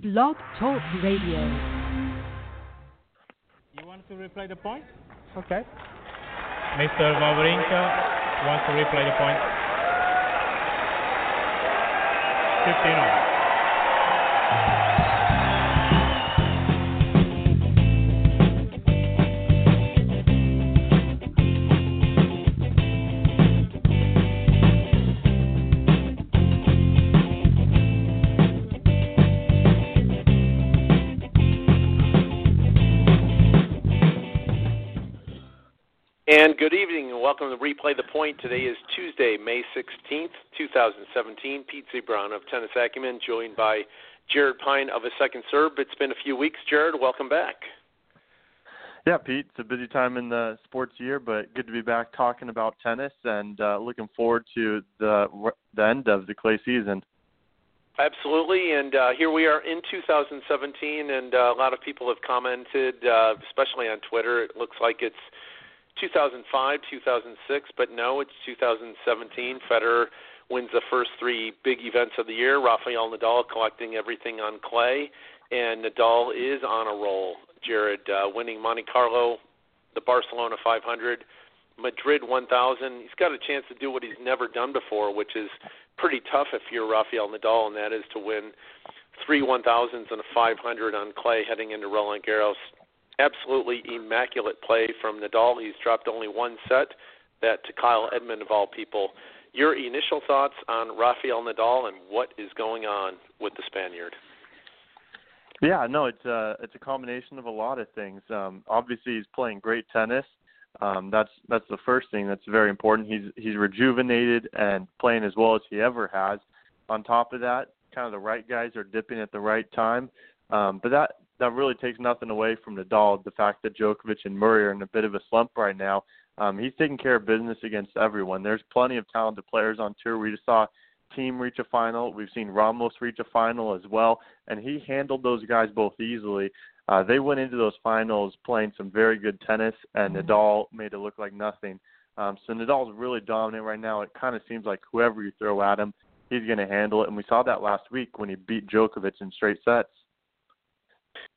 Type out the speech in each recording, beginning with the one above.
Blog Talk Radio. You want to replay the point? Okay. Mr. Wawrinka wants to replay the point. 15 on. Good evening and welcome to Replay the Point. Today is Tuesday, May 16th, 2017. Pete Ziebron of Tennis Acumen, joined by Jared Pine of A Second Serve. It's been a few weeks. Jared, welcome back. Yeah, Pete, it's a busy time in the sports year, but good to be back talking about tennis and uh, looking forward to the the end of the clay season. Absolutely, and uh, here we are in 2017, and uh, a lot of people have commented, uh, especially on Twitter. It looks like it's 2005, 2006, but no, it's 2017. Federer wins the first three big events of the year. Rafael Nadal collecting everything on clay, and Nadal is on a roll. Jared uh, winning Monte Carlo, the Barcelona 500, Madrid 1000. He's got a chance to do what he's never done before, which is pretty tough if you're Rafael Nadal, and that is to win three 1000s and a 500 on clay heading into Roland Garros absolutely immaculate play from Nadal. He's dropped only one set. That to Kyle Edmund of all people. Your initial thoughts on Rafael Nadal and what is going on with the Spaniard? Yeah, no, it's a uh, it's a combination of a lot of things. Um, obviously, he's playing great tennis. Um, that's that's the first thing that's very important. He's he's rejuvenated and playing as well as he ever has. On top of that, kind of the right guys are dipping at the right time. Um, but that that really takes nothing away from Nadal. The fact that Djokovic and Murray are in a bit of a slump right now, um, he's taking care of business against everyone. There's plenty of talented players on tour. We just saw Thiem reach a final. We've seen Ramos reach a final as well, and he handled those guys both easily. Uh, they went into those finals playing some very good tennis, and mm-hmm. Nadal made it look like nothing. Um, so Nadal's really dominant right now. It kind of seems like whoever you throw at him, he's going to handle it. And we saw that last week when he beat Djokovic in straight sets.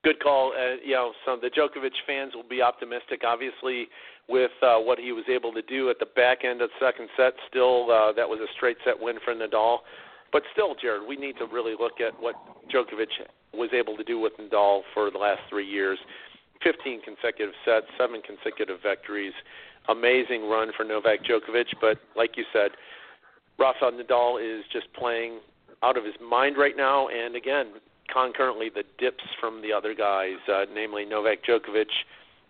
Good call. Uh, you know, some the Djokovic fans will be optimistic. Obviously, with uh, what he was able to do at the back end of the second set, still uh, that was a straight set win for Nadal. But still, Jared, we need to really look at what Djokovic was able to do with Nadal for the last three years. 15 consecutive sets, seven consecutive victories. Amazing run for Novak Djokovic. But like you said, Rafael Nadal is just playing out of his mind right now. And again, concurrently the dips from the other guys, uh, namely Novak Djokovic,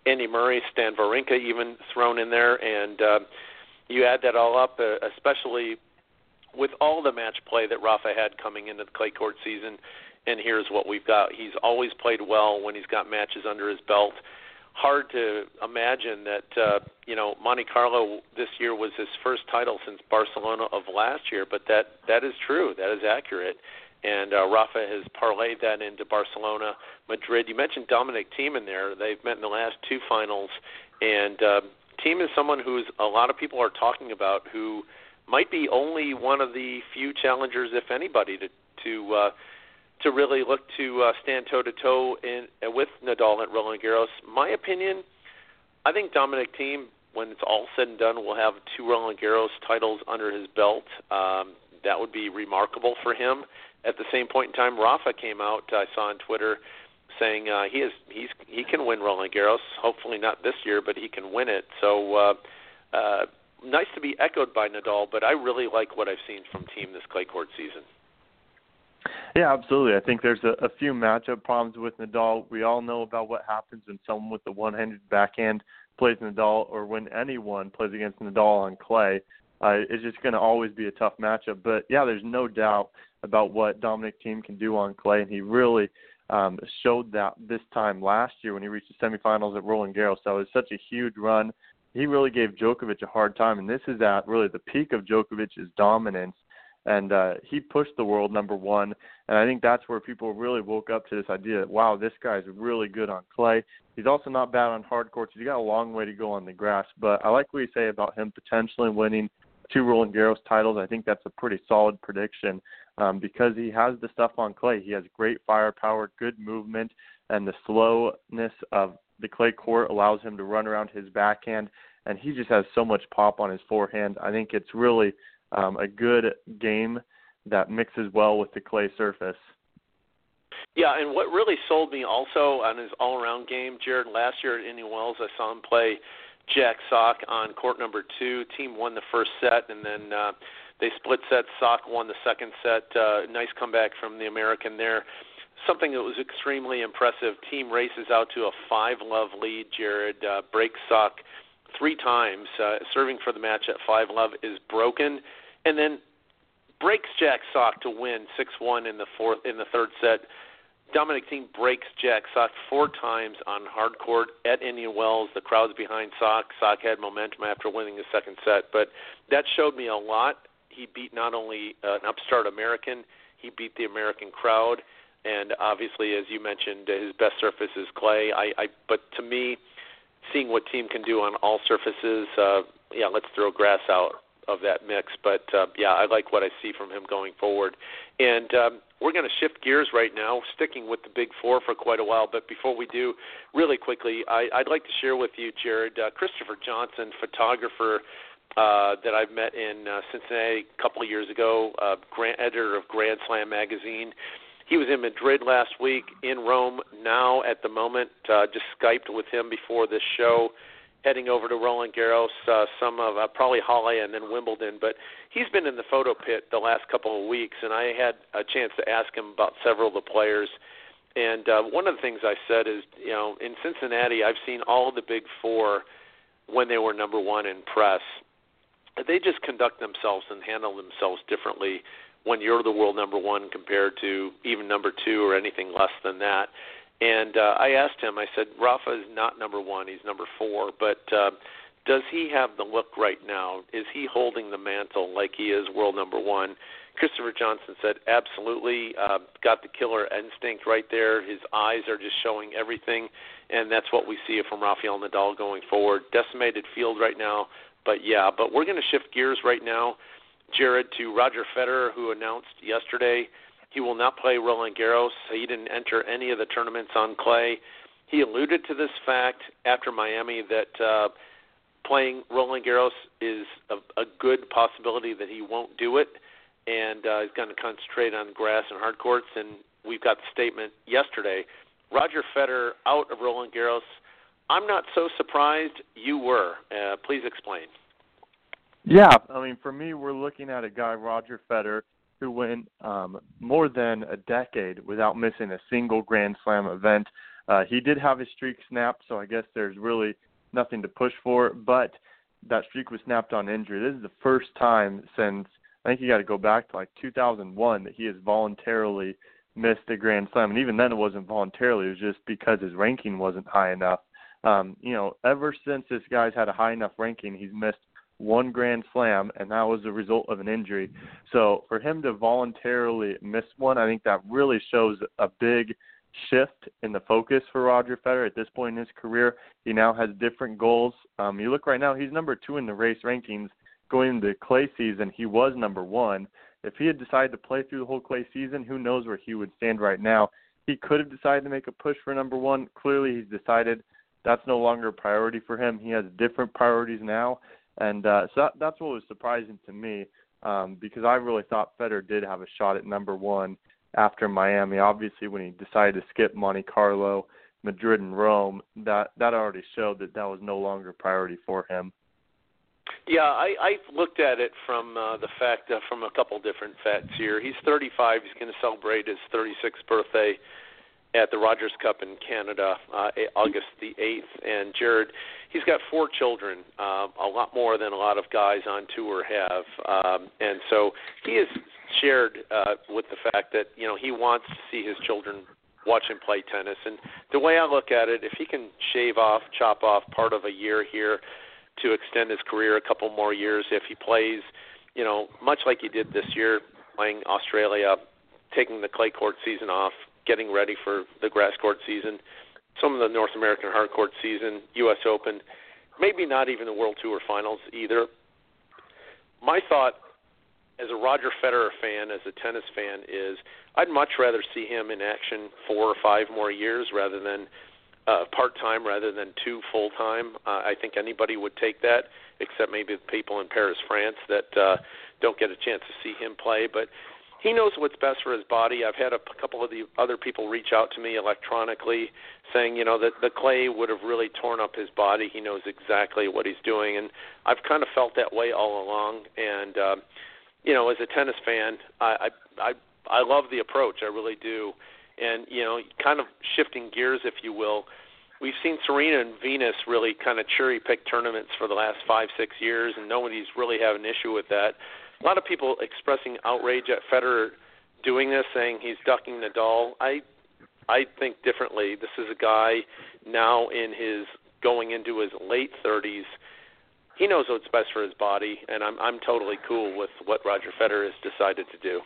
Andy Murray, Stan Wawrinka even thrown in there, and uh, you add that all up, uh, especially with all the match play that Rafa had coming into the clay court season. And here's what we've got. He's always played well when he's got matches under his belt. Hard to imagine that uh, you know Monte Carlo this year was his first title since Barcelona of last year, but that that is true. That is accurate and uh, Rafa has parlayed that into Barcelona, Madrid. You mentioned Dominic Thiem in there. They've met in the last two finals, and uh, Thiem is someone who's a lot of people are talking about who might be only one of the few challengers, if anybody, to to uh, to really look to uh, stand toe to toe in with Nadal at Roland Garros. My opinion, I think Dominic Thiem, when it's all said and done, will have two Roland Garros titles under his belt. Um, that would be remarkable for him at the same point in time, Rafa came out. I saw on Twitter saying uh, he is he's he can win Roland Garros. Hopefully not this year, but he can win it. So uh, uh, nice to be echoed by Nadal, but I really like what I've seen from Thiem this clay court season. Yeah, absolutely. I think there's a, a few matchup problems with Nadal. We all know about what happens when someone with the one-handed backhand plays Nadal, or when anyone plays against Nadal on clay. Uh, it's just going to always be a tough matchup. But yeah, there's no doubt about what Dominic Thiem can do on clay, and he really um, showed that this time last year when he reached the semifinals at Roland Garros. So it was such a huge run. He really gave Djokovic a hard time, and this is at really the peak of Djokovic's dominance. And uh, he pushed the world number one, and I think that's where people really woke up to this idea that wow, this guy's really good on clay. He's also not bad on hard courts. He's got a long way to go on the grass, but I like what you say about him potentially winning two Roland Garros titles. I think that's a pretty solid prediction um, because he has the stuff on clay. He has great firepower, good movement, and the slowness of the clay court allows him to run around his backhand, and he just has so much pop on his forehand. I think it's really um, a good game that mixes well with the clay surface. Yeah, and what really sold me also on his all-around game, Jared, last year at Indian Wells, I saw him play Jack Sock on court number two. Thiem won the first set, and then uh, they split sets. Sock won the second set. Uh, nice comeback from the American there. Something that was extremely impressive. Thiem races out to a five-love lead. Jared uh, breaks Sock three times, uh, serving for the match at five love is broken, and then breaks Jack Sock to win six one in the fourth in the third set. Dominic Thiem breaks Jack Sock four times on hard court at Indian Wells. The crowd's behind Sock. Sock had momentum after winning the second set, but that showed me a lot. He beat not only uh, an upstart American, he beat the American crowd, and obviously, as you mentioned, his best surface is clay. I, I but to me, seeing what Thiem can do on all surfaces, uh, yeah, let's throw grass out of that mix. But uh, yeah, I like what I see from him going forward. And um, we're going to shift gears right now, sticking with the Big Four for quite a while. But before we do, really quickly, I, I'd like to share with you, Jared, uh, Christopher Johnson, photographer. Uh, that I've met in uh, Cincinnati a couple of years ago, uh, grand, editor of Grand Slam magazine. He was in Madrid last week, in Rome now at the moment. Uh, just Skyped with him before this show heading over to Roland Garros, uh, some of uh, probably Halle and then Wimbledon. But he's been in the photo pit the last couple of weeks, and I had a chance to ask him about several of the players. And uh, one of the things I said is, you know, in Cincinnati, I've seen all of the big four when they were number one in press. They just conduct themselves and handle themselves differently when you're the world number one compared to even number two or anything less than that. And uh, I asked him, I said, Rafa is not number one, he's number four, but uh, does he have the look right now? Is he holding the mantle like he is world number one? Christopher Johnson said, absolutely. Uh, got the killer instinct right there. His eyes are just showing everything, and that's what we see from Rafael Nadal going forward. Decimated field right now, but yeah. But we're going to shift gears right now, Jared, to Roger Federer, who announced yesterday he will not play Roland Garros. He didn't enter any of the tournaments on clay. He alluded to this fact after Miami that uh, playing Roland Garros is a, a good possibility that he won't do it, and uh, he's going to concentrate on grass and hard courts. And we've got the statement yesterday. Roger Federer out of Roland Garros. I'm not so surprised. You were. Uh, please explain. Yeah, I mean, for me, we're looking at a guy, Roger Federer, who went um, more than a decade without missing a single Grand Slam event. Uh, he did have his streak snapped, so I guess there's really nothing to push for. But that streak was snapped on injury. This is the first time since I think you got to go back to like 2001 that he has voluntarily missed a Grand Slam, and even then it wasn't voluntarily. It was just because his ranking wasn't high enough. Um, you know, ever since this guy's had a high enough ranking, he's missed one grand slam, and that was the result of an injury. So for him to voluntarily miss one, I think that really shows a big shift in the focus for Roger Federer at this point in his career. He now has different goals. Um, you look right now, he's number two in the race rankings. Going into clay season, he was number one. If he had decided to play through the whole clay season, who knows where he would stand right now. He could have decided to make a push for number one. Clearly, he's decided that's no longer a priority for him. He has different priorities now, and uh, so that, that's what was surprising to me um, because I really thought Federer did have a shot at number one after Miami. Obviously, when he decided to skip Monte Carlo, Madrid, and Rome, that that already showed that that was no longer a priority for him. Yeah, I, I looked at it from uh, the fact uh, from a couple different facts here. He's 35. He's going to celebrate his 36th birthday at the Rogers Cup in Canada, uh, August the 8th. And Jared, he's got four children, uh, a lot more than a lot of guys on tour have. Um, and so he has shared uh, with the fact that you know he wants to see his children watch him play tennis. And the way I look at it, if he can shave off, chop off part of a year here to extend his career a couple more years, if he plays, you know, much like he did this year, playing Australia, taking the clay court season off, getting ready for the grass court season, some of the North American hard court season, U.S. Open, maybe not even the World Tour Finals either. my thought as a Roger Federer fan, as a tennis fan, is I'd much rather see him in action four or five more years rather than uh, part time rather than two full time. Uh, I think anybody would take that, except maybe the people in Paris, France, that uh, don't get a chance to see him play. But he knows what's best for his body. I've had a couple of the other people reach out to me electronically saying, you know, that the clay would have really torn up his body. He knows exactly what he's doing, and I've kind of felt that way all along. And uh, you know, as a tennis fan, I I I, I love the approach. I really do. And you know, kind of shifting gears, if you will. We've seen Serena and Venus really kind of cherry pick tournaments for the last five, six years, and nobody's really had an issue with that. A lot of people expressing outrage at Federer doing this, saying he's ducking Nadal. I I think differently. This is a guy now in his going into his late 30s he knows what's best for his body, and I'm I'm totally cool with what Roger Federer has decided to do.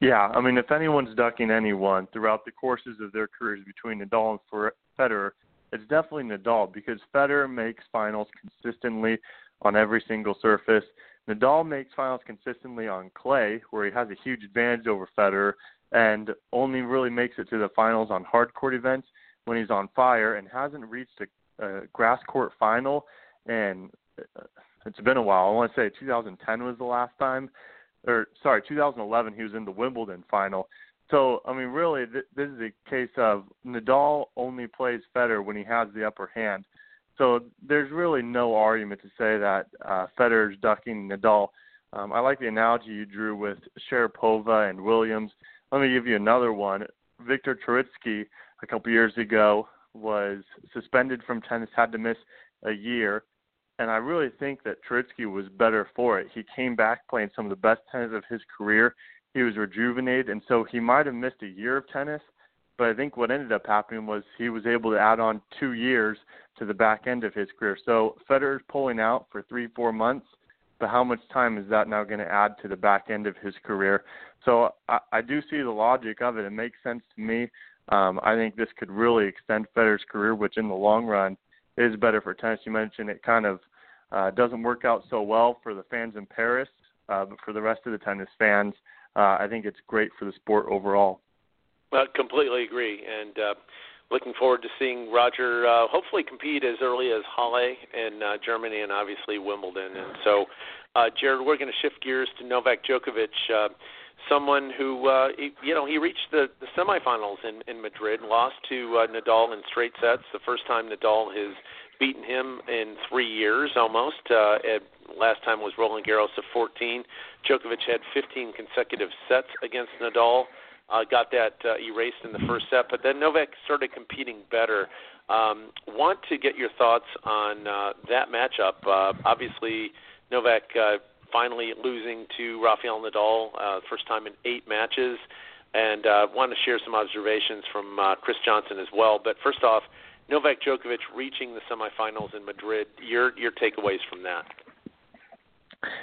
Yeah, I mean, if anyone's ducking anyone throughout the courses of their careers between Nadal and Federer, it's definitely Nadal because Federer makes finals consistently on every single surface. Nadal makes finals consistently on clay, where he has a huge advantage over Federer, and only really makes it to the finals on hard court events when he's on fire, and hasn't reached a, a grass court final and uh, it's been a while. I want to say 2010 was the last time, or sorry, 2011 he was in the Wimbledon final. So I mean, really, th- this is a case of Nadal only plays Federer when he has the upper hand. So there's really no argument to say that uh, Federer's ducking Nadal. Um, I like the analogy you drew with Sharapova and Williams. Let me give you another one. Viktor Troicki a couple years ago was suspended from tennis, had to miss a year and I really think that Troicki was better for it. He came back playing some of the best tennis of his career. He was rejuvenated, and so he might have missed a year of tennis, but I think what ended up happening was he was able to add on two years to the back end of his career. So Federer's pulling out for three, four months, but how much time is that now going to add to the back end of his career? So I, I do see the logic of it. It makes sense to me. Um, I think this could really extend Federer's career, which in the long run is better for tennis. You mentioned it kind of uh, doesn't work out so well for the fans in Paris, uh, but for the rest of the tennis fans, uh, I think it's great for the sport overall. Well, completely agree, and uh, looking forward to seeing Roger uh, hopefully compete as early as Halle in uh, Germany and obviously Wimbledon. And so, uh, Jared, we're going to shift gears to Novak Djokovic. Uh, someone who uh, he, you know he reached the, the semifinals in in Madrid, lost to uh, Nadal in straight sets. The first time Nadal has beaten him in three years almost. Uh, at, last time was Roland Garros of 14. Djokovic had 15 consecutive sets against Nadal. Uh, got that uh, erased in the first set, but then Novak started competing better. Um, want to get your thoughts on uh, that matchup? Uh, obviously, Novak uh, finally losing to Rafael Nadal, uh, first time in eight matches, and uh, want to share some observations from uh, Chris Johnson as well. But first off, Novak Djokovic reaching the semifinals in Madrid. Your your takeaways from that?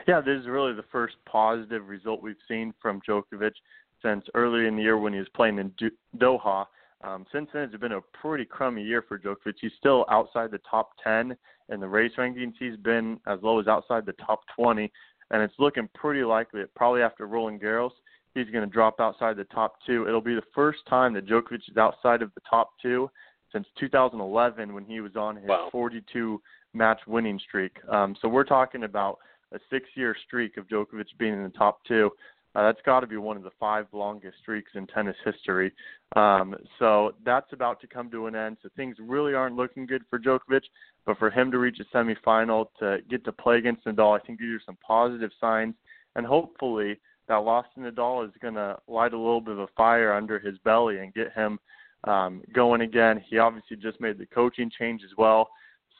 Yeah, this is really the first positive result we've seen from Djokovic since earlier in the year when he was playing in Doha. Um, since then, it's been a pretty crummy year for Djokovic. He's still outside the top 10 in the race rankings. He's been as low as outside the top 20, and it's looking pretty likely that probably after Roland Garros, he's going to drop outside the top two. It'll be the first time that Djokovic is outside of the top two since 2011 when he was on his wow. 42 match winning streak. Um, so we're talking about a six year streak of Djokovic being in the top two. Uh, that's got to be one of the five longest streaks in tennis history. Um, so that's about to come to an end. So things really aren't looking good for Djokovic. But for him to reach a semifinal, to get to play against Nadal, I think these are some positive signs. And hopefully that loss to Nadal is going to light a little bit of a fire under his belly and get him um, going again. He obviously just made the coaching change as well.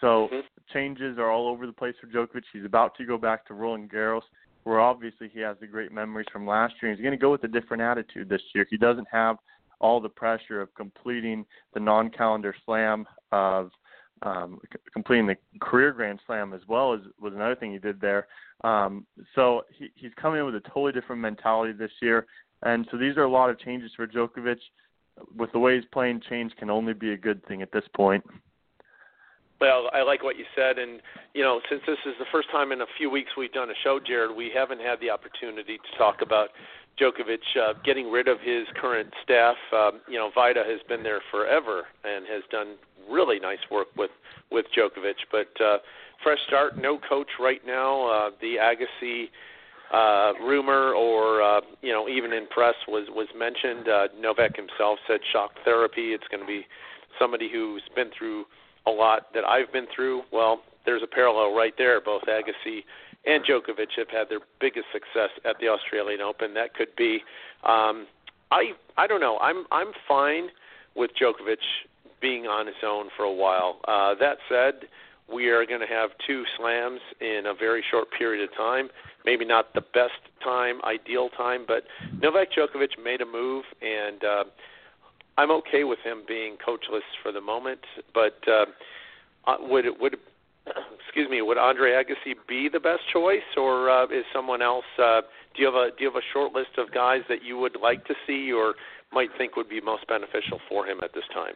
So mm-hmm. changes are all over the place for Djokovic. He's about to go back to Roland Garros, where obviously he has the great memories from last year. He's going to go with a different attitude this year. He doesn't have all the pressure of completing the non-calendar slam of um, c- completing the career Grand Slam as well as was another thing he did there. Um, so he, he's coming in with a totally different mentality this year, and so these are a lot of changes for Djokovic with the way he's playing, change can only be a good thing at this point. Well, I like what you said, and you know, since this is the first time in a few weeks we've done a show, Jared, we haven't had the opportunity to talk about Djokovic uh, getting rid of his current staff. Um, you know, Vajda has been there forever and has done really nice work with with Djokovic. But uh, fresh start, no coach right now. Uh, the Agassi uh, rumor, or uh, you know, even in press was was mentioned. Uh, Novak himself said shock therapy. It's going to be somebody who's been through a lot that I've been through. Well, there's a parallel right there. Both Agassi and Djokovic have had their biggest success at the Australian Open. That could be. Um, I I don't know. I'm I'm fine with Djokovic being on his own for a while. Uh, that said, we are going to have two slams in a very short period of time. Maybe not the best time, ideal time, but Novak Djokovic made a move, and uh, I'm okay with him being coachless for the moment. But uh, uh would would excuse me, would Andre Agassi be the best choice, or uh, is someone else? Uh, do you have a do you have a short list of guys that you would like to see, or might think would be most beneficial for him at this time?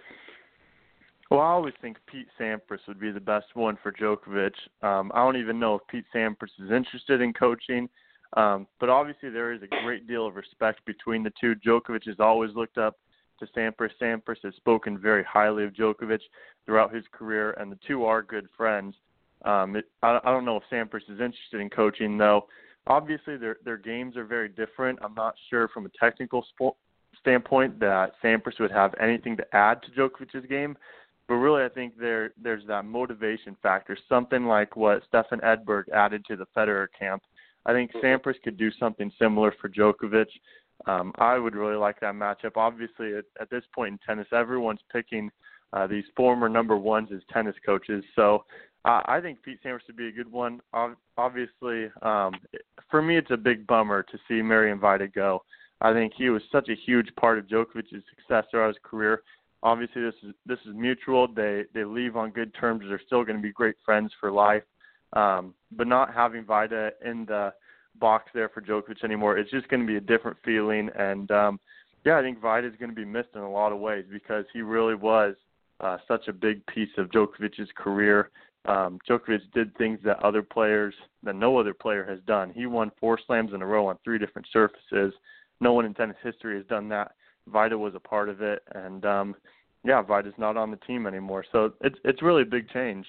Well, I always think Pete Sampras would be the best one for Djokovic. Um, I don't even know if Pete Sampras is interested in coaching, um, but obviously there is a great deal of respect between the two. Djokovic has always looked up to Sampras. Sampras has spoken very highly of Djokovic throughout his career, and the two are good friends. Um, it, I, I don't know if Sampras is interested in coaching, though. Obviously, their their games are very different. I'm not sure from a technical sp- standpoint that Sampras would have anything to add to Djokovic's game, but really, I think there there's that motivation factor, something like what Stefan Edberg added to the Federer camp. I think mm-hmm. Sampras could do something similar for Djokovic. Um, I would really like that matchup. Obviously, at, at this point in tennis, everyone's picking uh, these former number ones as tennis coaches. So uh, I think Pete Sampras would be a good one. Obviously, um, for me, it's a big bummer to see Marian Vajda go. I think he was such a huge part of Djokovic's success throughout his career. Obviously, this is this is mutual. They they leave on good terms. They're still going to be great friends for life. Um, but not having Vajda in the box there for Djokovic anymore, it's just going to be a different feeling. And um, yeah, I think Vajda is going to be missed in a lot of ways because he really was uh, such a big piece of Djokovic's career. Um, Djokovic did things that other players, that no other player has done. He won four slams in a row on three different surfaces. No one in tennis history has done that. Vajda was a part of it, and um, yeah, Vajda's not on the team anymore. So it's it's really a big change.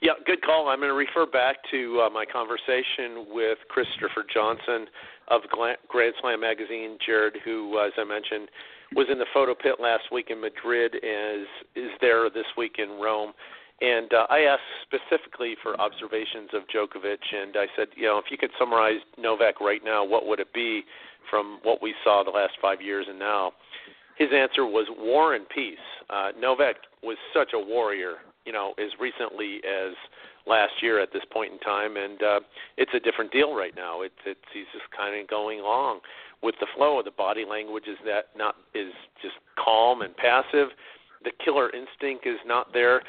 Yeah, good call. I'm going to refer back to uh, my conversation with Christopher Johnson of Grand Slam magazine, Jared, who, uh, as I mentioned, was in the photo pit last week in Madrid and is is there this week in Rome. And uh, I asked specifically for observations of Djokovic, and I said, you know, if you could summarize Novak right now, what would it be from what we saw the last five years and now? His answer was war and peace. Uh, Novak was such a warrior, you know, as recently as last year at this point in time, and uh, it's a different deal right now. It's it's he's just kind of going along with the flow. The body language is that not is just calm and passive. The killer instinct is not there.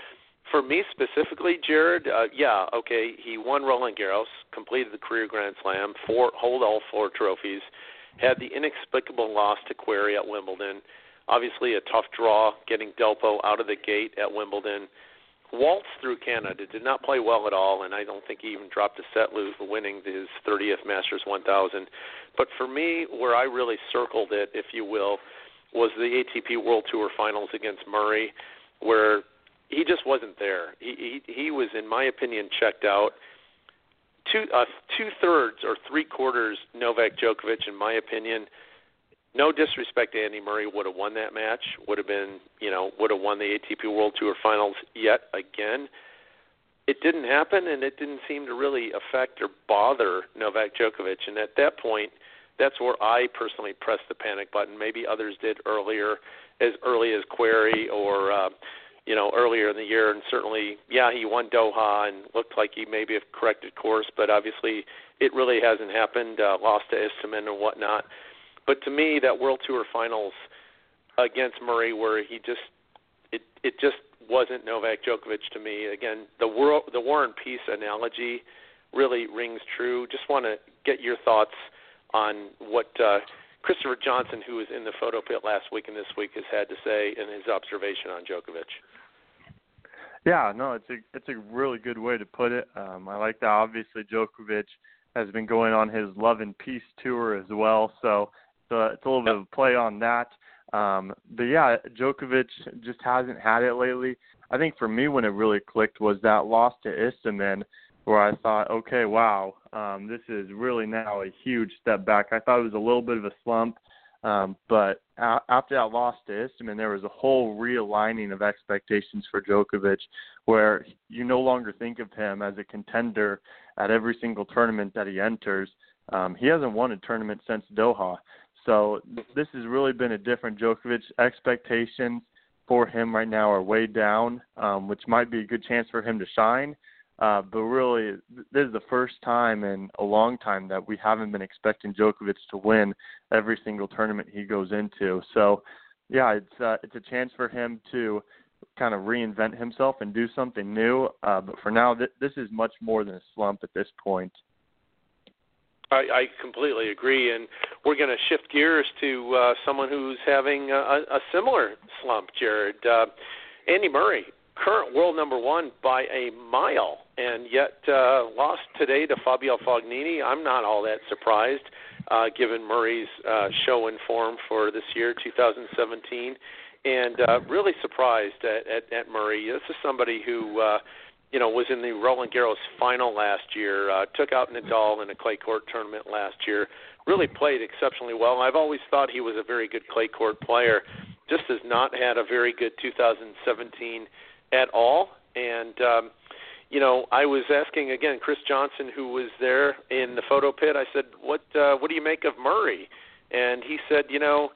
For me specifically, Jared, uh, yeah, okay, he won Roland Garros, completed the career Grand Slam, four hold all four trophies, had the inexplicable loss to Querrey at Wimbledon. Obviously, a tough draw getting Delpo out of the gate at Wimbledon waltzed through Canada, did not play well at all, and I don't think he even dropped a set lose winning his 30th Masters 1000. But for me, where I really circled it, if you will, was the ATP World Tour Finals against Murray, where he just wasn't there. He he, he was, in my opinion, checked out. Two uh, two thirds or three quarters Novak Djokovic, in my opinion no disrespect to Andy Murray, would have won that match. Would have been, you know, would have won the ATP World Tour Finals yet again. It didn't happen, and it didn't seem to really affect or bother Novak Djokovic. And at that point, that's where I personally pressed the panic button. Maybe others did earlier, as early as Querrey or, uh, you know, earlier in the year. And certainly, yeah, he won Doha and looked like he maybe have corrected course, but obviously, it really hasn't happened. Uh, lost to Istomin and whatnot. But to me, that World Tour Finals against Murray, where he just it it just wasn't Novak Djokovic to me. Again, the world the War and Peace analogy really rings true. Just want to get your thoughts on what uh, Christopher Johnson, who was in the photo pit last week and this week, has had to say and his observation on Djokovic. Yeah, no, it's a it's a really good way to put it. Um, I like that. Obviously, Djokovic has been going on his love and peace tour as well, so so it's a little bit of a play on that. Um, but yeah, Djokovic just hasn't had it lately. I think for me, when it really clicked was that loss to Istomin, where I thought, okay, wow, um, this is really now a huge step back. I thought it was a little bit of a slump, um, but a- after that loss to Istomin, there was a whole realigning of expectations for Djokovic, where you no longer think of him as a contender at every single tournament that he enters. Um, he hasn't won a tournament since Doha. So this has really been a different Djokovic. Expectations for him right now are way down, um, which might be a good chance for him to shine. Uh, but really, this is the first time in a long time that we haven't been expecting Djokovic to win every single tournament he goes into. So, yeah, it's uh, it's a chance for him to kind of reinvent himself and do something new. Uh, but for now, th- this is much more than a slump at this point. I, I completely agree, and we're going to shift gears to uh, someone who's having a, a similar slump, Jared. Uh, Andy Murray, current world number one by a mile, and yet uh, lost today to Fabio Fognini. I'm not all that surprised, uh, given Murray's uh, show and form for this year, 2017, and uh, really surprised at, at, at Murray. This is somebody who. Uh, you know, was in the Roland Garros final last year, uh, took out Nadal in a clay court tournament last year, really played exceptionally well. I've always thought he was a very good clay court player, just has not had a very good 2017 at all. And, um, you know, I was asking again Chris Johnson, who was there in the photo pit. I said, "What uh, what do you make of Murray?" And he said, "You know,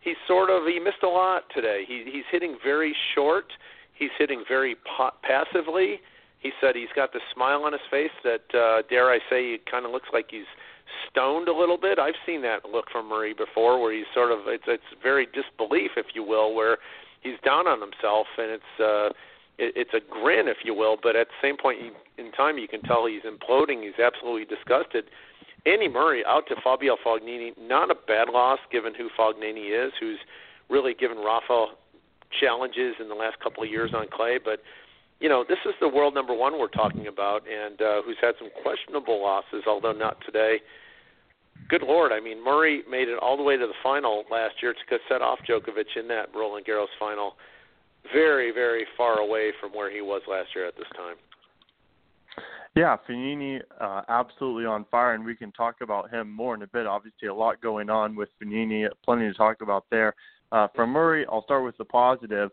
he's sort of he missed a lot today. He, he's hitting very short. He's hitting very po- passively." He said he's got the smile on his face that, uh, dare I say, it kind of looks like he's stoned a little bit. I've seen that look from Murray before, where he's sort of it's it's very disbelief, if you will, where he's down on himself, and it's uh, it, it's a grin, if you will. But at the same point in time, you can tell he's imploding. He's absolutely disgusted. Andy Murray out to Fabio Fognini, not a bad loss given who Fognini is, who's really given Rafa challenges in the last couple of years on clay, but you know, this is the world number one we're talking about, and uh, who's had some questionable losses, although not today. Good Lord, I mean, Murray made it all the way to the final last year to set off Djokovic in that Roland Garros final. Very, very far away from where he was last year at this time. Yeah, Fognini uh, absolutely on fire, and we can talk about him more in a bit. Obviously, a lot going on with Fognini, plenty to talk about there. Uh, from Murray, I'll start with the positive.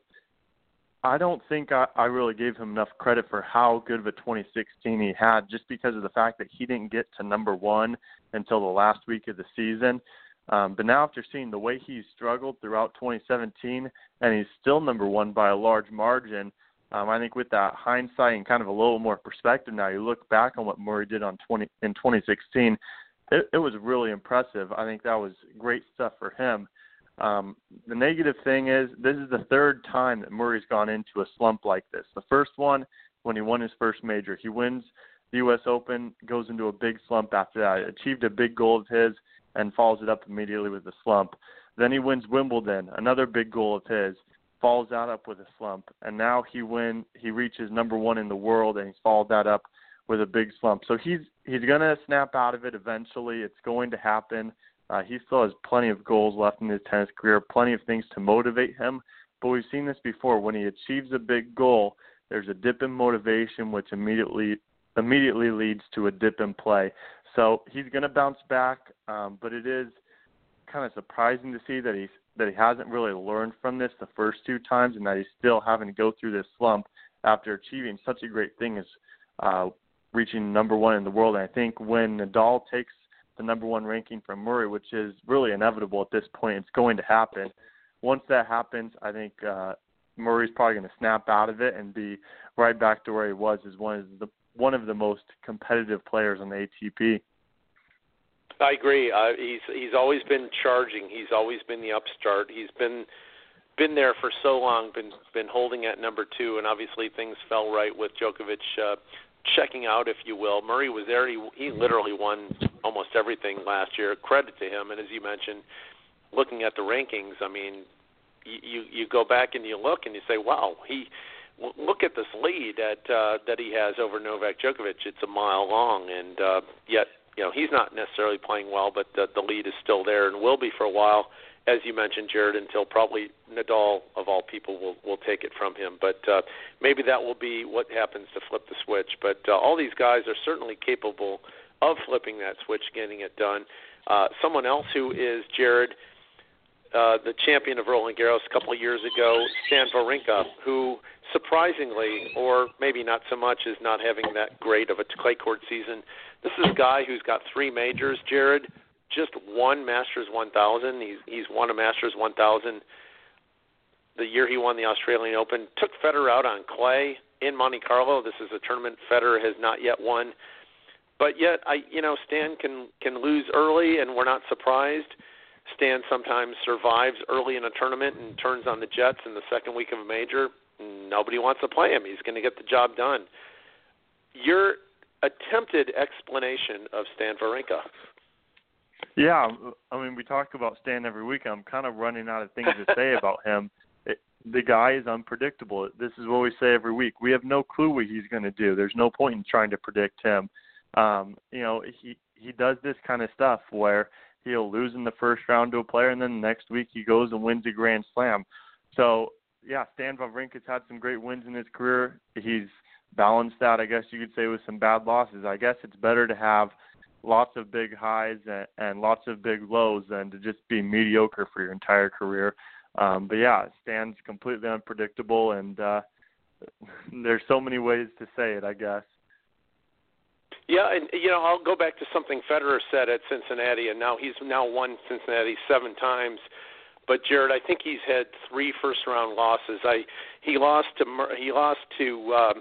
I don't think I, I really gave him enough credit for how good of a 2016 he had, just because of the fact that he didn't get to number one until the last week of the season. Um, but now, after seeing the way he struggled throughout 2017, and he's still number one by a large margin, um, I think with that hindsight and kind of a little more perspective now, you look back on what Murray did on 20 in 2016. It, it was really impressive. I think that was great stuff for him. Um, the negative thing is this is the third time that Murray's gone into a slump like this. The first one when he won his first major, he wins the U.S. Open, goes into a big slump after that, achieved a big goal of his, and follows it up immediately with a slump. Then he wins Wimbledon, another big goal of his, follows that up with a slump, and now he win he reaches number one in the world, and he's followed that up with a big slump. So he's he's gonna snap out of it eventually. It's going to happen. Uh, he still has plenty of goals left in his tennis career, plenty of things to motivate him. But we've seen this before. When he achieves a big goal, there's a dip in motivation, which immediately immediately leads to a dip in play. So he's going to bounce back, um, but it is kind of surprising to see that he's that he hasn't really learned from this the first two times, and that he's still having to go through this slump after achieving such a great thing as uh, reaching number one in the world. And I think when Nadal takes the number one ranking from Murray, which is really inevitable at this point. It's going to happen. Once that happens, I think uh, Murray's probably going to snap out of it and be right back to where he was as one of the one of the most competitive players on the ATP. I agree. Uh, he's he's always been charging. He's always been the upstart. He's been been there for so long. Been been holding at number two, and obviously things fell right with Djokovic uh, checking out, if you will. Murray was there. He he literally won almost everything last year. Credit to him. And as you mentioned, looking at the rankings, I mean, you you, go back and you look and you say, wow, he look at this lead that uh, that he has over Novak Djokovic. It's a mile long, and uh, yet you know he's not necessarily playing well, but the, the lead is still there and will be for a while, as you mentioned, Jared, until probably Nadal of all people will will take it from him. But uh, maybe that will be what happens to flip the switch. But uh, all these guys are certainly capable of flipping that switch, getting it done. Uh, someone else who is Jared uh, the champion of Roland Garros a couple of years ago, Stan Wawrinka, who surprisingly, or maybe not so much, is not having that great of a clay court season. This is a guy who's got three majors, Jared, just one Masters 1000. He's he's won a Masters 1000 the year he won the Australian Open. Took Federer out on clay in Monte Carlo. This is a tournament Federer has not yet won. But yet, I you know Stan can can lose early, and we're not surprised. Stan sometimes survives early in a tournament and turns on the Jets in the second week of a major. Nobody wants to play him. He's going to get the job done. Your attempted explanation of Stan Wawrinka. Yeah, I mean, we talk about Stan every week. I'm kind of running out of things to say about him. It, the guy is unpredictable. This is what we say every week. We have no clue what he's going to do. There's no point in trying to predict him. Um, you know, he he does this kind of stuff where he'll lose in the first round to a player, and then the next week he goes and wins a Grand Slam. So yeah, Stan Wawrinka's had some great wins in his career. He's balanced that, I guess you could say, with some bad losses. I guess it's better to have lots of big highs and, and lots of big lows than to just be mediocre for your entire career. Um, but yeah, Stan's completely unpredictable, and uh, there's so many ways to say it, I guess. Yeah, and you know, I'll go back to something Federer said at Cincinnati, and now he's now won Cincinnati seven times. But Jared, I think he's had three first round losses. I he lost to he lost to um,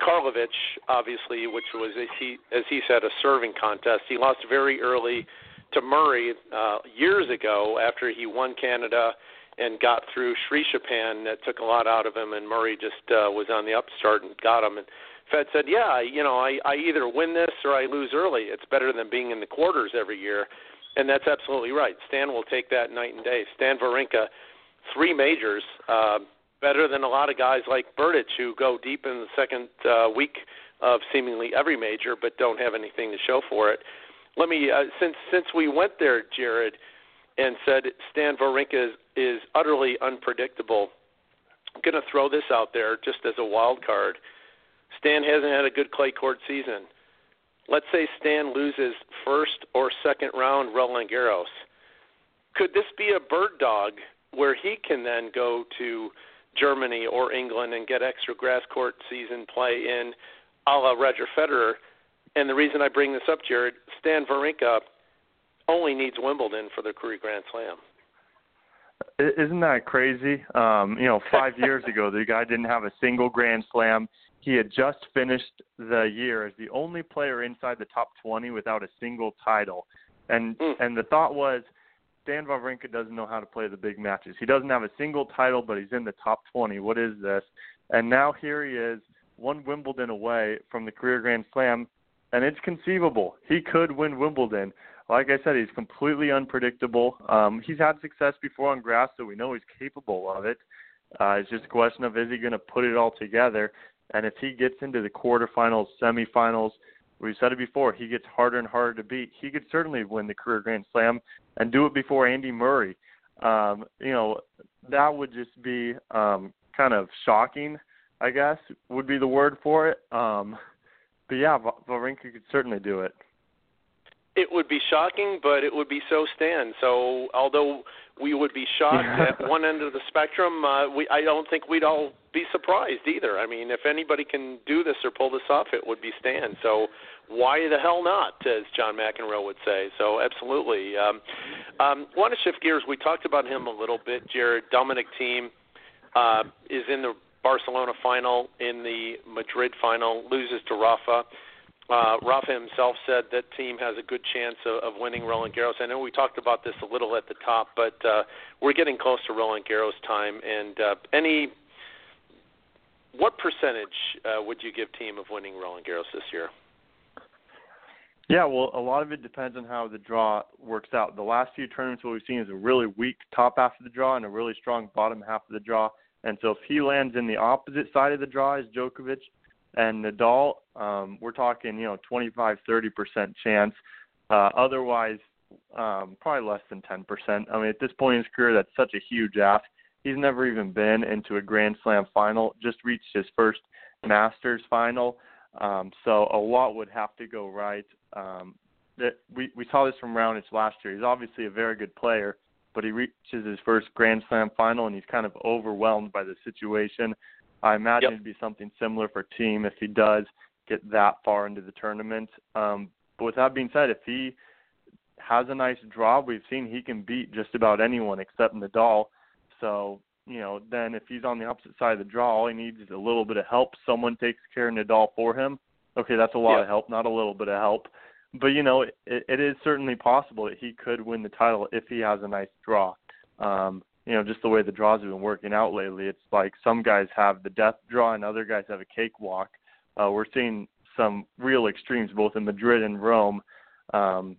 Karlovic, obviously, which was as he as he said a serving contest. He lost very early to Murray uh, years ago after he won Canada and got through Sri Chappan. That took a lot out of him, and Murray just uh, was on the upstart and got him. And Fed said, "Yeah, you know, I I either win this or I lose early. It's better than being in the quarters every year." And that's absolutely right. Stan will take that night and day. Stan Wawrinka, three majors, uh, better than a lot of guys like Berdych who go deep in the second uh, week of seemingly every major but don't have anything to show for it. Let me uh, since since we went there, Jared, and said Stan Wawrinka is, is utterly unpredictable. I'm going to throw this out there just as a wild card. Stan hasn't had a good clay court season. Let's say Stan loses first or second round Roland Garros. Could this be a bird dog where he can then go to Germany or England and get extra grass court season play in a la Roger Federer? And the reason I bring this up, Jared, Stan Wawrinka only needs Wimbledon for the career Grand Slam. Isn't that crazy? Um, you know, five years ago, the guy didn't have a single Grand Slam. He had just finished the year as the only player inside the top 20 without a single title. And mm. and the thought was Stan Wawrinka doesn't know how to play the big matches. He doesn't have a single title, but he's in the top 20. What is this? And now here he is, one Wimbledon away from the career Grand Slam, and it's conceivable he could win Wimbledon. Like I said, he's completely unpredictable. Um, he's had success before on grass, so we know he's capable of it. Uh, it's just a question of is he going to put it all together. And if he gets into the quarterfinals, semifinals, we've said it before, he gets harder and harder to beat. He could certainly win the career Grand Slam and do it before Andy Murray. Um, you know, that would just be um, kind of shocking, I guess, would be the word for it. Um, but yeah, Wawrinka could certainly do it. It would be shocking, but it would be so Stan. So although we would be shocked at one end of the spectrum, uh, we I don't think we'd all be surprised either. I mean, if anybody can do this or pull this off, it would be Stan. So why the hell not, as John McEnroe would say. So absolutely. Um, um, want to shift gears. We talked about him a little bit. Jared Dominic Thiem uh, is in the Barcelona final, in the Madrid final, loses to Rafa. Uh, Rafa himself said that Thiem has a good chance of, of winning Roland Garros. I know we talked about this a little at the top, but uh, we're getting close to Roland Garros time. And uh, any, what percentage uh, would you give Thiem of winning Roland Garros this year? Yeah, well, a lot of it depends on how the draw works out. The last few tournaments, what we've seen is a really weak top half of the draw and a really strong bottom half of the draw. And so if he lands in the opposite side of the draw as Djokovic and Nadal, um, we're talking, you know, 25, 30% chance. Uh, otherwise, um, probably less than 10%. I mean, at this point in his career, that's such a huge ask. He's never even been into a Grand Slam final, just reached his first Masters final. Um, so a lot would have to go right. Um, that we we saw this from Raonic last year. He's obviously a very good player, but he reaches his first Grand Slam final and he's kind of overwhelmed by the situation. I imagine yep. it'd be something similar for Thiem if he does get that far into the tournament. Um, but with that being said, if he has a nice draw, we've seen he can beat just about anyone except Nadal. So you know, then if he's on the opposite side of the draw, all he needs is a little bit of help. Someone takes care of Nadal for him. Okay, that's a lot yeah. of help, not a little bit of help. But you know, it, it is certainly possible that he could win the title if he has a nice draw. Um, you know, just the way the draws have been working out lately, it's like some guys have the death draw and other guys have a cakewalk. Uh, we're seeing some real extremes both in Madrid and Rome. Um,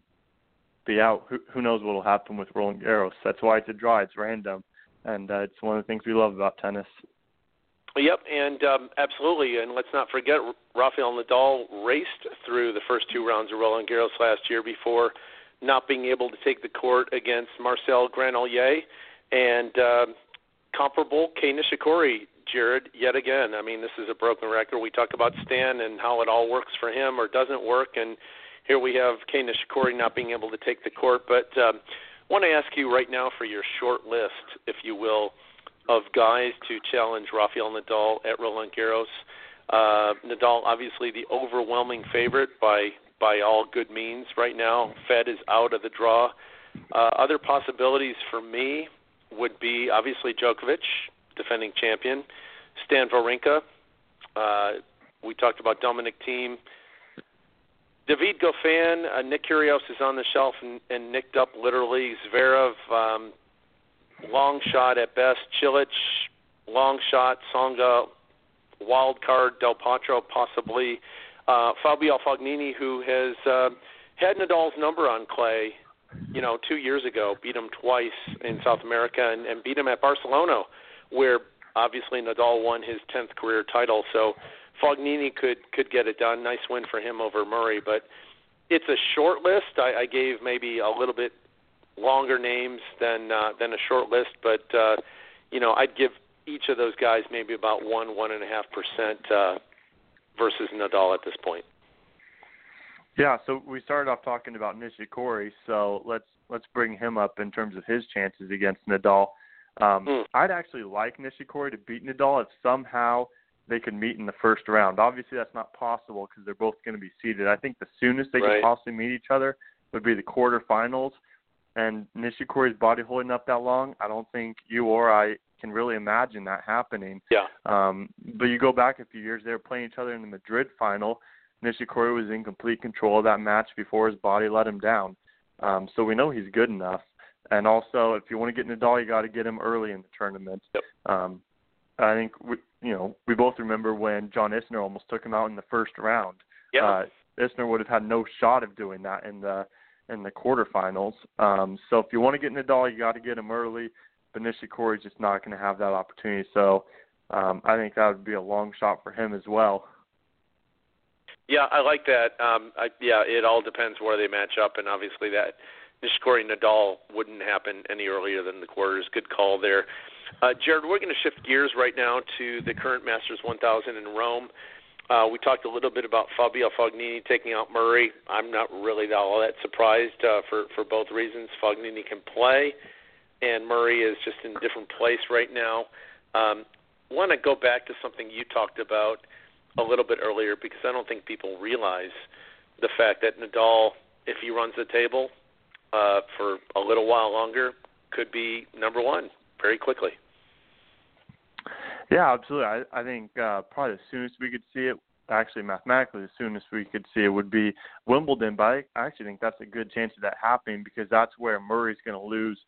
but yeah, who, who knows what will happen with Roland Garros? That's why it's a draw. It's random and uh, it's one of the things we love about tennis. Yep, and um, absolutely. And let's not forget, Rafael Nadal raced through the first two rounds of Roland Garros last year before not being able to take the court against Marcel Granollers and uh, comparable Kei Nishikori. Jared, yet again, I mean, this is a broken record. We talk about Stan and how it all works for him or doesn't work, and here we have Kei Nishikori not being able to take the court. But um, I want to ask you right now for your short list, if you will, of guys to challenge Rafael Nadal at Roland Garros. Uh, Nadal, obviously the overwhelming favorite by by all good means right now. Fed is out of the draw. Uh, other possibilities for me would be obviously Djokovic, defending champion, Stan Wawrinka. Uh, we talked about Dominic Thiem. David Goffin, uh, Nick Kyrgios is on the shelf and, and nicked up literally. Zverev, um, long shot at best. Cilic, long shot. Tsonga, wild card. Del Potro, possibly. Uh, Fabio Fognini, who has uh, had Nadal's number on clay, you know, two years ago, beat him twice in South America, and, and beat him at Barcelona, where obviously Nadal won his 10th career title. So Fognini could could get it done. Nice win for him over Murray, but it's a short list. I, I gave maybe a little bit longer names than uh, than a short list, but uh, you know I'd give each of those guys maybe about one one and a half percent uh, versus Nadal at this point. Yeah, so we started off talking about Nishikori, so let's let's bring him up in terms of his chances against Nadal. Um, mm. I'd actually like Nishikori to beat Nadal if somehow they could meet in the first round. Obviously, that's not possible because they're both going to be seeded. I think the soonest they right. could possibly meet each other would be the quarterfinals. And Nishikori's body holding up that long, I don't think you or I can really imagine that happening. Yeah. Um, but you go back a few years, they were playing each other in the Madrid final. Nishikori was in complete control of that match before his body let him down. Um, so we know he's good enough. And also, if you want to get Nadal, you got to get him early in the tournament. Yep. Um, I think we, you know, we both remember when John Isner almost took him out in the first round. Yeah. Uh, Isner would have had no shot of doing that in the in the quarterfinals. Um, so if you want to get Nadal, you got to get him early. But Nishikori is just not going to have that opportunity. So um, I think that would be a long shot for him as well. Yeah, I like that. Um, I, yeah, it all depends where they match up, and obviously that Nishikori Nadal wouldn't happen any earlier than the quarters. Good call there. Uh, Jared, we're going to shift gears right now to the current Masters 1000 in Rome. Uh, we talked a little bit about Fabio Fognini taking out Murray. I'm not really all that surprised uh, for for both reasons. Fognini can play, and Murray is just in a different place right now. Um, want to go back to something you talked about a little bit earlier because I don't think people realize the fact that Nadal, if he runs the table uh, for a little while longer, could be number one very quickly. Yeah, absolutely. I, I think uh, probably the soonest we could see it, actually mathematically, the soonest we could see it would be Wimbledon. But I actually think that's a good chance of that happening because that's where Murray's going to lose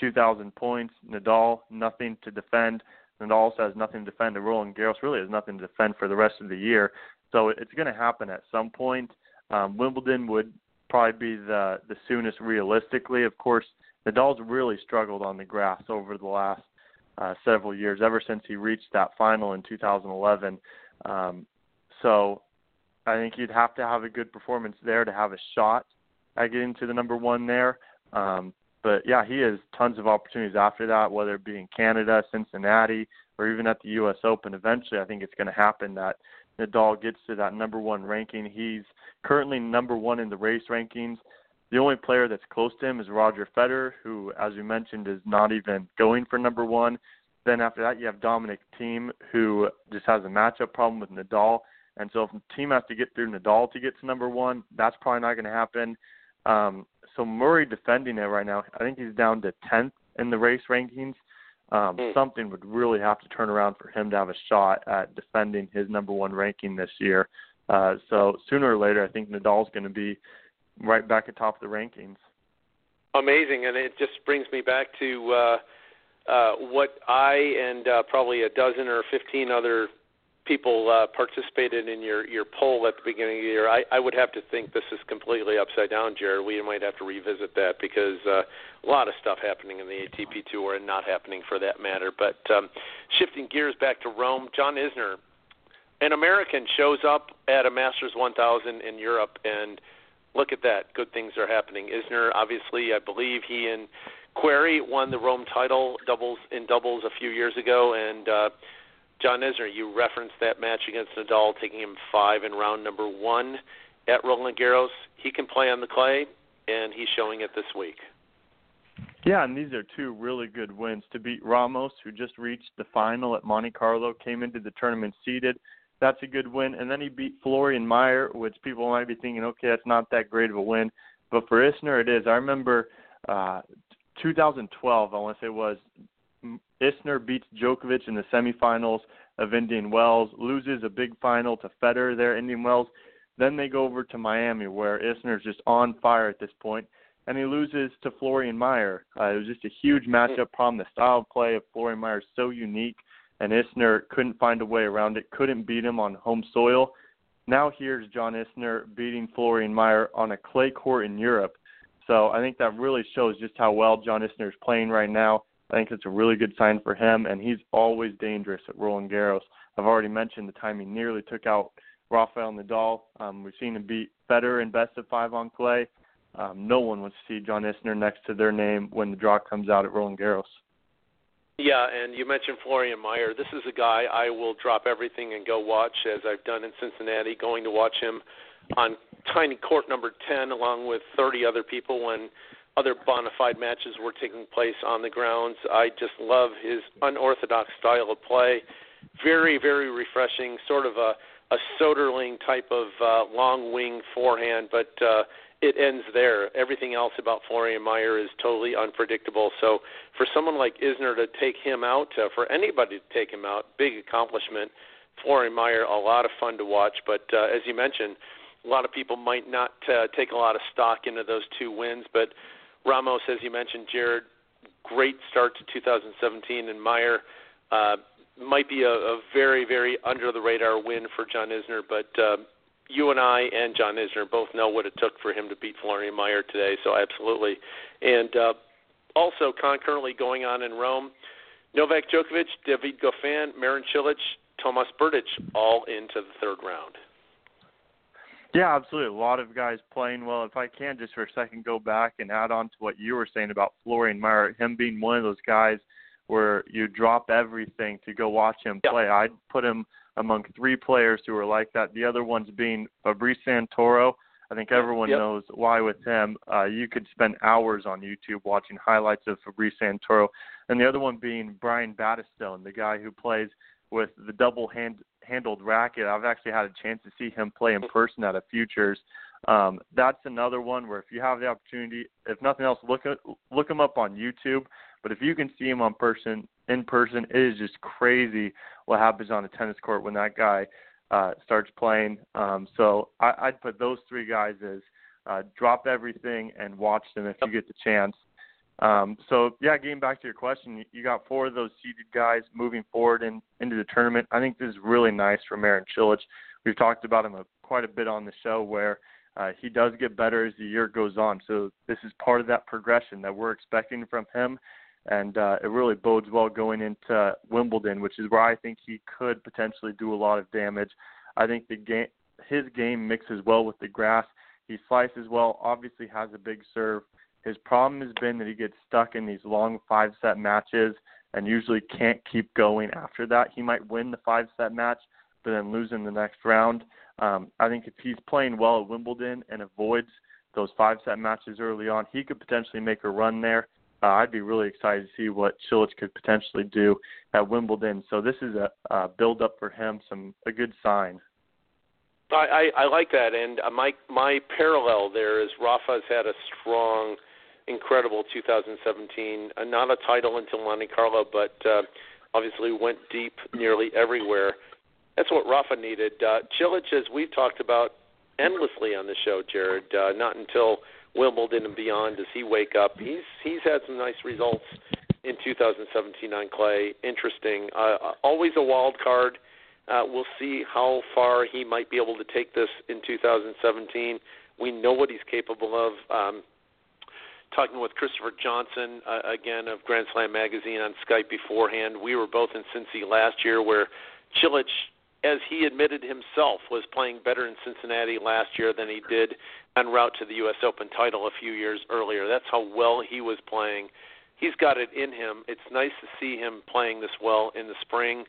2,000 points. Nadal, nothing to defend. Nadal also has nothing to defend. And Roland Garros really has nothing to defend for the rest of the year. So it's going to happen at some point. Um, Wimbledon would probably be the the soonest realistically. Of course, Nadal's really struggled on the grass over the last uh, several years, ever since he reached that final in 2011. Um, so I think you'd have to have a good performance there to have a shot at getting to the number one there. Um, but yeah, he has tons of opportunities after that, whether it be in Canada, Cincinnati, or even at the U.S. Open. Eventually, I think it's going to happen that Nadal gets to that number one ranking. He's currently number one in the race rankings. The only player that's close to him is Roger Federer, who, as we mentioned, is not even going for number one. Then after that, you have Dominic Thiem, who just has a matchup problem with Nadal. And so if Thiem has to get through Nadal to get to number one, that's probably not going to happen. Um, so Murray defending it right now, I think he's down to 10th in the race rankings. Um, mm. Something would really have to turn around for him to have a shot at defending his number one ranking this year. Uh, so sooner or later, I think Nadal's going to be right back atop the rankings. Amazing, and it just brings me back to uh, uh, what I and uh, probably a dozen or fifteen other people uh, participated in your your poll at the beginning of the year. I, I would have to think this is completely upside down, Jared. We might have to revisit that because uh, a lot of stuff happening in the ATP Tour and not happening for that matter. But um, shifting gears back to Rome, John Isner, an American, shows up at a Masters 1000 in Europe and look at that. Good things are happening. Isner, obviously, I believe he and Querrey won the Rome title doubles in doubles a few years ago, and uh, John Isner, you referenced that match against Nadal, taking him five in round number one at Roland Garros. He can play on the clay, and he's showing it this week. Yeah, and these are two really good wins to beat Ramos, who just reached the final at Monte Carlo, came into the tournament seeded, that's a good win. And then he beat Florian Mayer, which people might be thinking, okay, that's not that great of a win. But for Isner, it is. I remember uh, 2012, I want to say it was, Isner beats Djokovic in the semifinals of Indian Wells, loses a big final to Federer there, Indian Wells. Then they go over to Miami, where Isner's just on fire at this point, and he loses to Florian Mayer. Uh, it was just a huge matchup problem. The style of play of Florian Mayer is so unique and Isner couldn't find a way around it, couldn't beat him on home soil. Now here's John Isner beating Florian Mayer on a clay court in Europe. So I think that really shows just how well John Isner is playing right now. I think it's a really good sign for him, and he's always dangerous at Roland Garros. I've already mentioned the time he nearly took out Rafael Nadal. Um, we've seen him beat Federer in best of five on clay. Um, no one wants to see John Isner next to their name when the draw comes out at Roland Garros. Yeah, and you mentioned Florian Mayer. This is a guy I will drop everything and go watch, as I've done in Cincinnati, going to watch him on tiny court number 10 along with 30 other people when other bona fide matches were taking place on the grounds. I just love his unorthodox style of play. Very, very refreshing, sort of a, a Soderling type of uh, long wing forehand, but uh, it ends there. Everything else about Florian Mayer is totally unpredictable. So for someone like Isner to take him out, uh, for anybody to take him out, big accomplishment. Florian Mayer, a lot of fun to watch. But uh, as you mentioned, a lot of people might not uh, take a lot of stock into those two wins. But Ramos, as you mentioned, Jared, great start to 2017, and Mayer Uh, might be a, a very, very under the radar win for John Isner, but uh, you and I and John Isner both know what it took for him to beat Florian Mayer today, so absolutely. And uh, also concurrently going on in Rome, Novak Djokovic, David Goffin, Marin Cilic, Tomas Berdych all into the third round. Yeah, absolutely. A lot of guys playing well. If I can just for a second go back and add on to what you were saying about Florian Mayer, him being one of those guys where you drop everything to go watch him play. I'd put him among three players who are like that. The other ones being Fabrice Santoro. I think everyone yep. knows why with him. Uh, you could spend hours on YouTube watching highlights of Fabrice Santoro. And the other one being Brian Battistone, the guy who plays with the double hand handled racket. I've actually had a chance to see him play in person at a Futures. Um, that's another one where if you have the opportunity, if nothing else, look at, look him up on YouTube. But if you can see him on person in person, it is just crazy what happens on a tennis court when that guy uh, starts playing. Um, so I, I'd put those three guys as uh, drop everything and watch them if you get the chance. Um, so yeah, getting back to your question, you got four of those seeded guys moving forward in, into the tournament. I think this is really nice for Marin Cilic. We've talked about him a, quite a bit on the show where uh, he does get better as the year goes on. So this is part of that progression that we're expecting from him. and uh, it really bodes well going into Wimbledon, which is where I think he could potentially do a lot of damage. I think the game, his game mixes well with the grass. He slices well. Obviously, has a big serve. His problem has been that he gets stuck in these long five set matches and usually can't keep going after that. He might win the five set match, but then lose in the next round. Um, I think if he's playing well at Wimbledon and avoids those five set matches early on, he could potentially make a run there. Uh, I'd be really excited to see what Cilic could potentially do at Wimbledon. So this is a, a build up for him, some a good sign. I, I, I like that, and uh, my my parallel there is Rafa's had a strong, incredible 2017. Uh, not a title until Monte Carlo, but uh, obviously went deep nearly everywhere. That's what Rafa needed. Uh, Cilic, as we've talked about endlessly on the show, Jared. Uh, not until Wimbledon and beyond does he wake up. He's he's had some nice results in 2017 on clay. Interesting. Uh, always a wild card. Uh, we'll see how far he might be able to take this in 2017. We know what he's capable of. Um, talking with Christopher Johnson uh, again of Grand Slam magazine on Skype beforehand. We were both in Cincy last year, where Cilic as he admitted himself, was playing better in Cincinnati last year than he did en route to the U.S. Open title a few years earlier. That's how well he was playing. He's got it in him. It's nice to see him playing this well in the spring.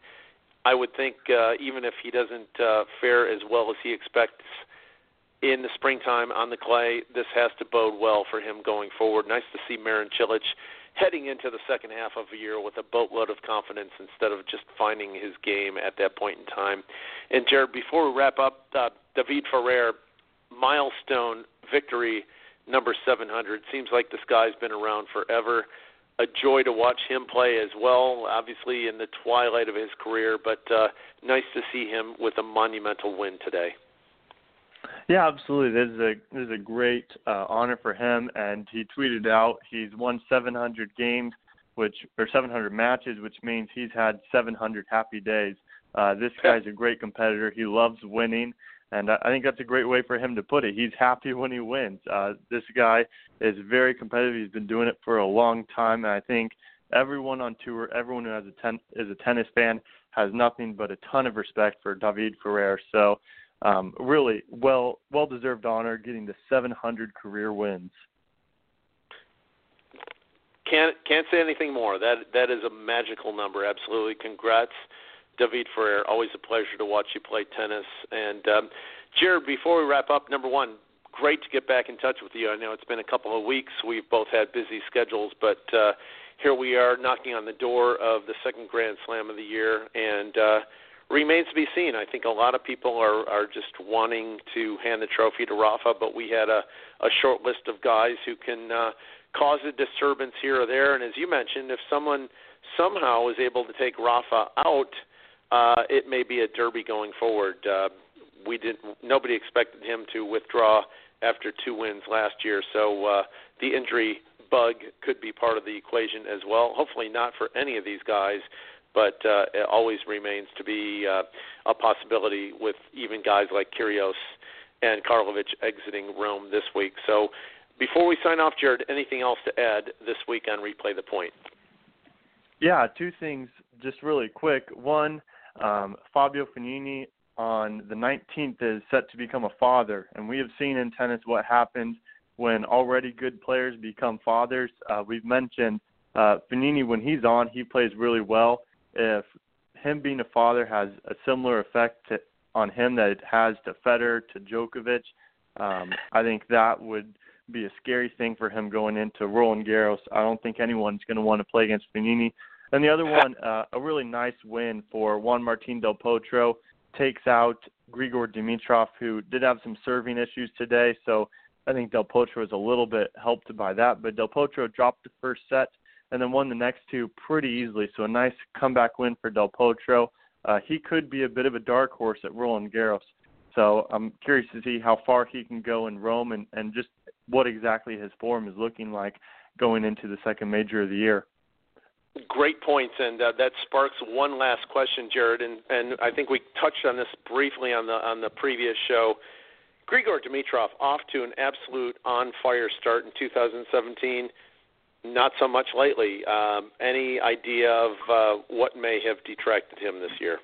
I would think uh, even if he doesn't uh, fare as well as he expects in the springtime on the clay, this has to bode well for him going forward. Nice to see Marin Cilic heading into the second half of the year with a boatload of confidence instead of just finding his game at that point in time. And Jared, before we wrap up, uh, David Ferrer, milestone victory number 700. Seems like this guy's been around forever. A joy to watch him play as well. Obviously in the twilight of his career, but uh, nice to see him with a monumental win today. Yeah, absolutely. This is a this is a great uh, honor for him, and he tweeted out he's won 700 games, which or 700 matches, which means he's had 700 happy days. Uh, this guy's a great competitor. He loves winning, and I think that's a great way for him to put it. He's happy when he wins. Uh, this guy is very competitive. He's been doing it for a long time, and I think everyone on tour, everyone who has a ten, is a tennis fan, has nothing but a ton of respect for David Ferrer. So um, really well well deserved honor, getting to 700 career wins. Can't can't say anything more. That that is a magical number. Absolutely, congrats, David Ferrer. Always a pleasure to watch you play tennis. And um, Jared, before we wrap up, number one, great to get back in touch with you. I know it's been a couple of weeks. We've both had busy schedules, but uh, here we are knocking on the door of the second Grand Slam of the year, and uh, remains to be seen. I think a lot of people are are just wanting to hand the trophy to Rafa, but we had a a short list of guys who can uh, cause a disturbance here or there. And as you mentioned, if someone somehow is able to take Rafa out, uh, it may be a derby going forward. Uh, we didn't. Nobody expected him to withdraw after two wins last year, so uh, the injury bug could be part of the equation as well. Hopefully not for any of these guys, but uh, it always remains to be uh, a possibility with even guys like Kyrgios and Karlovic exiting Rome this week. So before we sign off, Jared, anything else to add this week on Replay the Point? Yeah, two things just really quick. One, um, Fabio Fognini on the 19th is set to become a father, and we have seen in tennis what happens when already good players become fathers. Uh, we've mentioned uh, Fognini when he's on, he plays really well if him being a father has a similar effect to, on him that it has to Federer, to Djokovic, um, I think that would be a scary thing for him going into Roland Garros. I don't think anyone's going to want to play against Fognini. And the other one, uh, a really nice win for Juan Martín del Potro, takes out Grigor Dimitrov, who did have some serving issues today. So I think Del Potro was a little bit helped by that. But Del Potro dropped the first set and then won the next two pretty easily. So a nice comeback win for Del Potro. Uh, he could be a bit of a dark horse at Roland Garros. So I'm curious to see how far he can go in Rome and, and just what exactly his form is looking like going into the second major of the year. Great points, and uh, that sparks one last question, Jared. And, and I think we touched on this briefly on the on the previous show. Grigor Dimitrov off to an absolute on fire start in 2017 Not so much lately. Um, any idea of uh, what may have detracted him this year?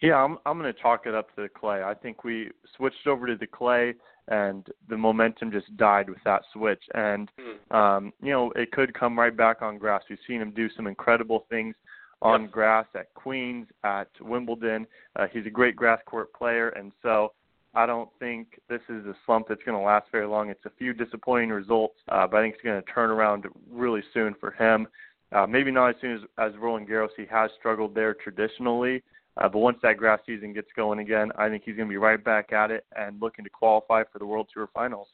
Yeah, I'm I'm going to talk it up to the clay. I think we switched over to the clay, and the momentum just died with that switch. And Hmm. um, you know, it could come right back on grass. We've seen him do some incredible things on Yep. grass at Queens, at Wimbledon. Uh, he's a great grass court player, and so I don't think this is a slump that's going to last very long. It's a few disappointing results, uh, but I think it's going to turn around really soon for him. Uh, maybe not as soon as, as Roland Garros. He has struggled there traditionally, uh, but once that grass season gets going again, I think he's going to be right back at it and looking to qualify for the World Tour Finals.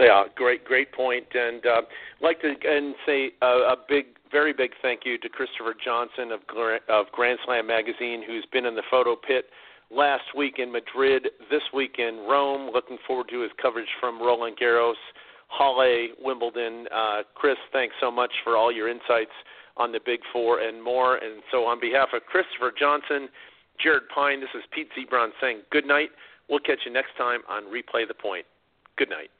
Yeah, great, great point. And uh, like to and say a, a big, very big thank you to Christopher Johnson of of Grand Slam magazine, who's been in the photo pit last week in Madrid, this week in Rome. Looking forward to his coverage from Roland Garros, Halle, Wimbledon. Uh, Chris, thanks so much for all your insights on the Big Four and more. And so, on behalf of Christopher Johnson, Jared Pine, this is Pete Ziebron saying good night. We'll catch you next time on Replay the Point. Good night.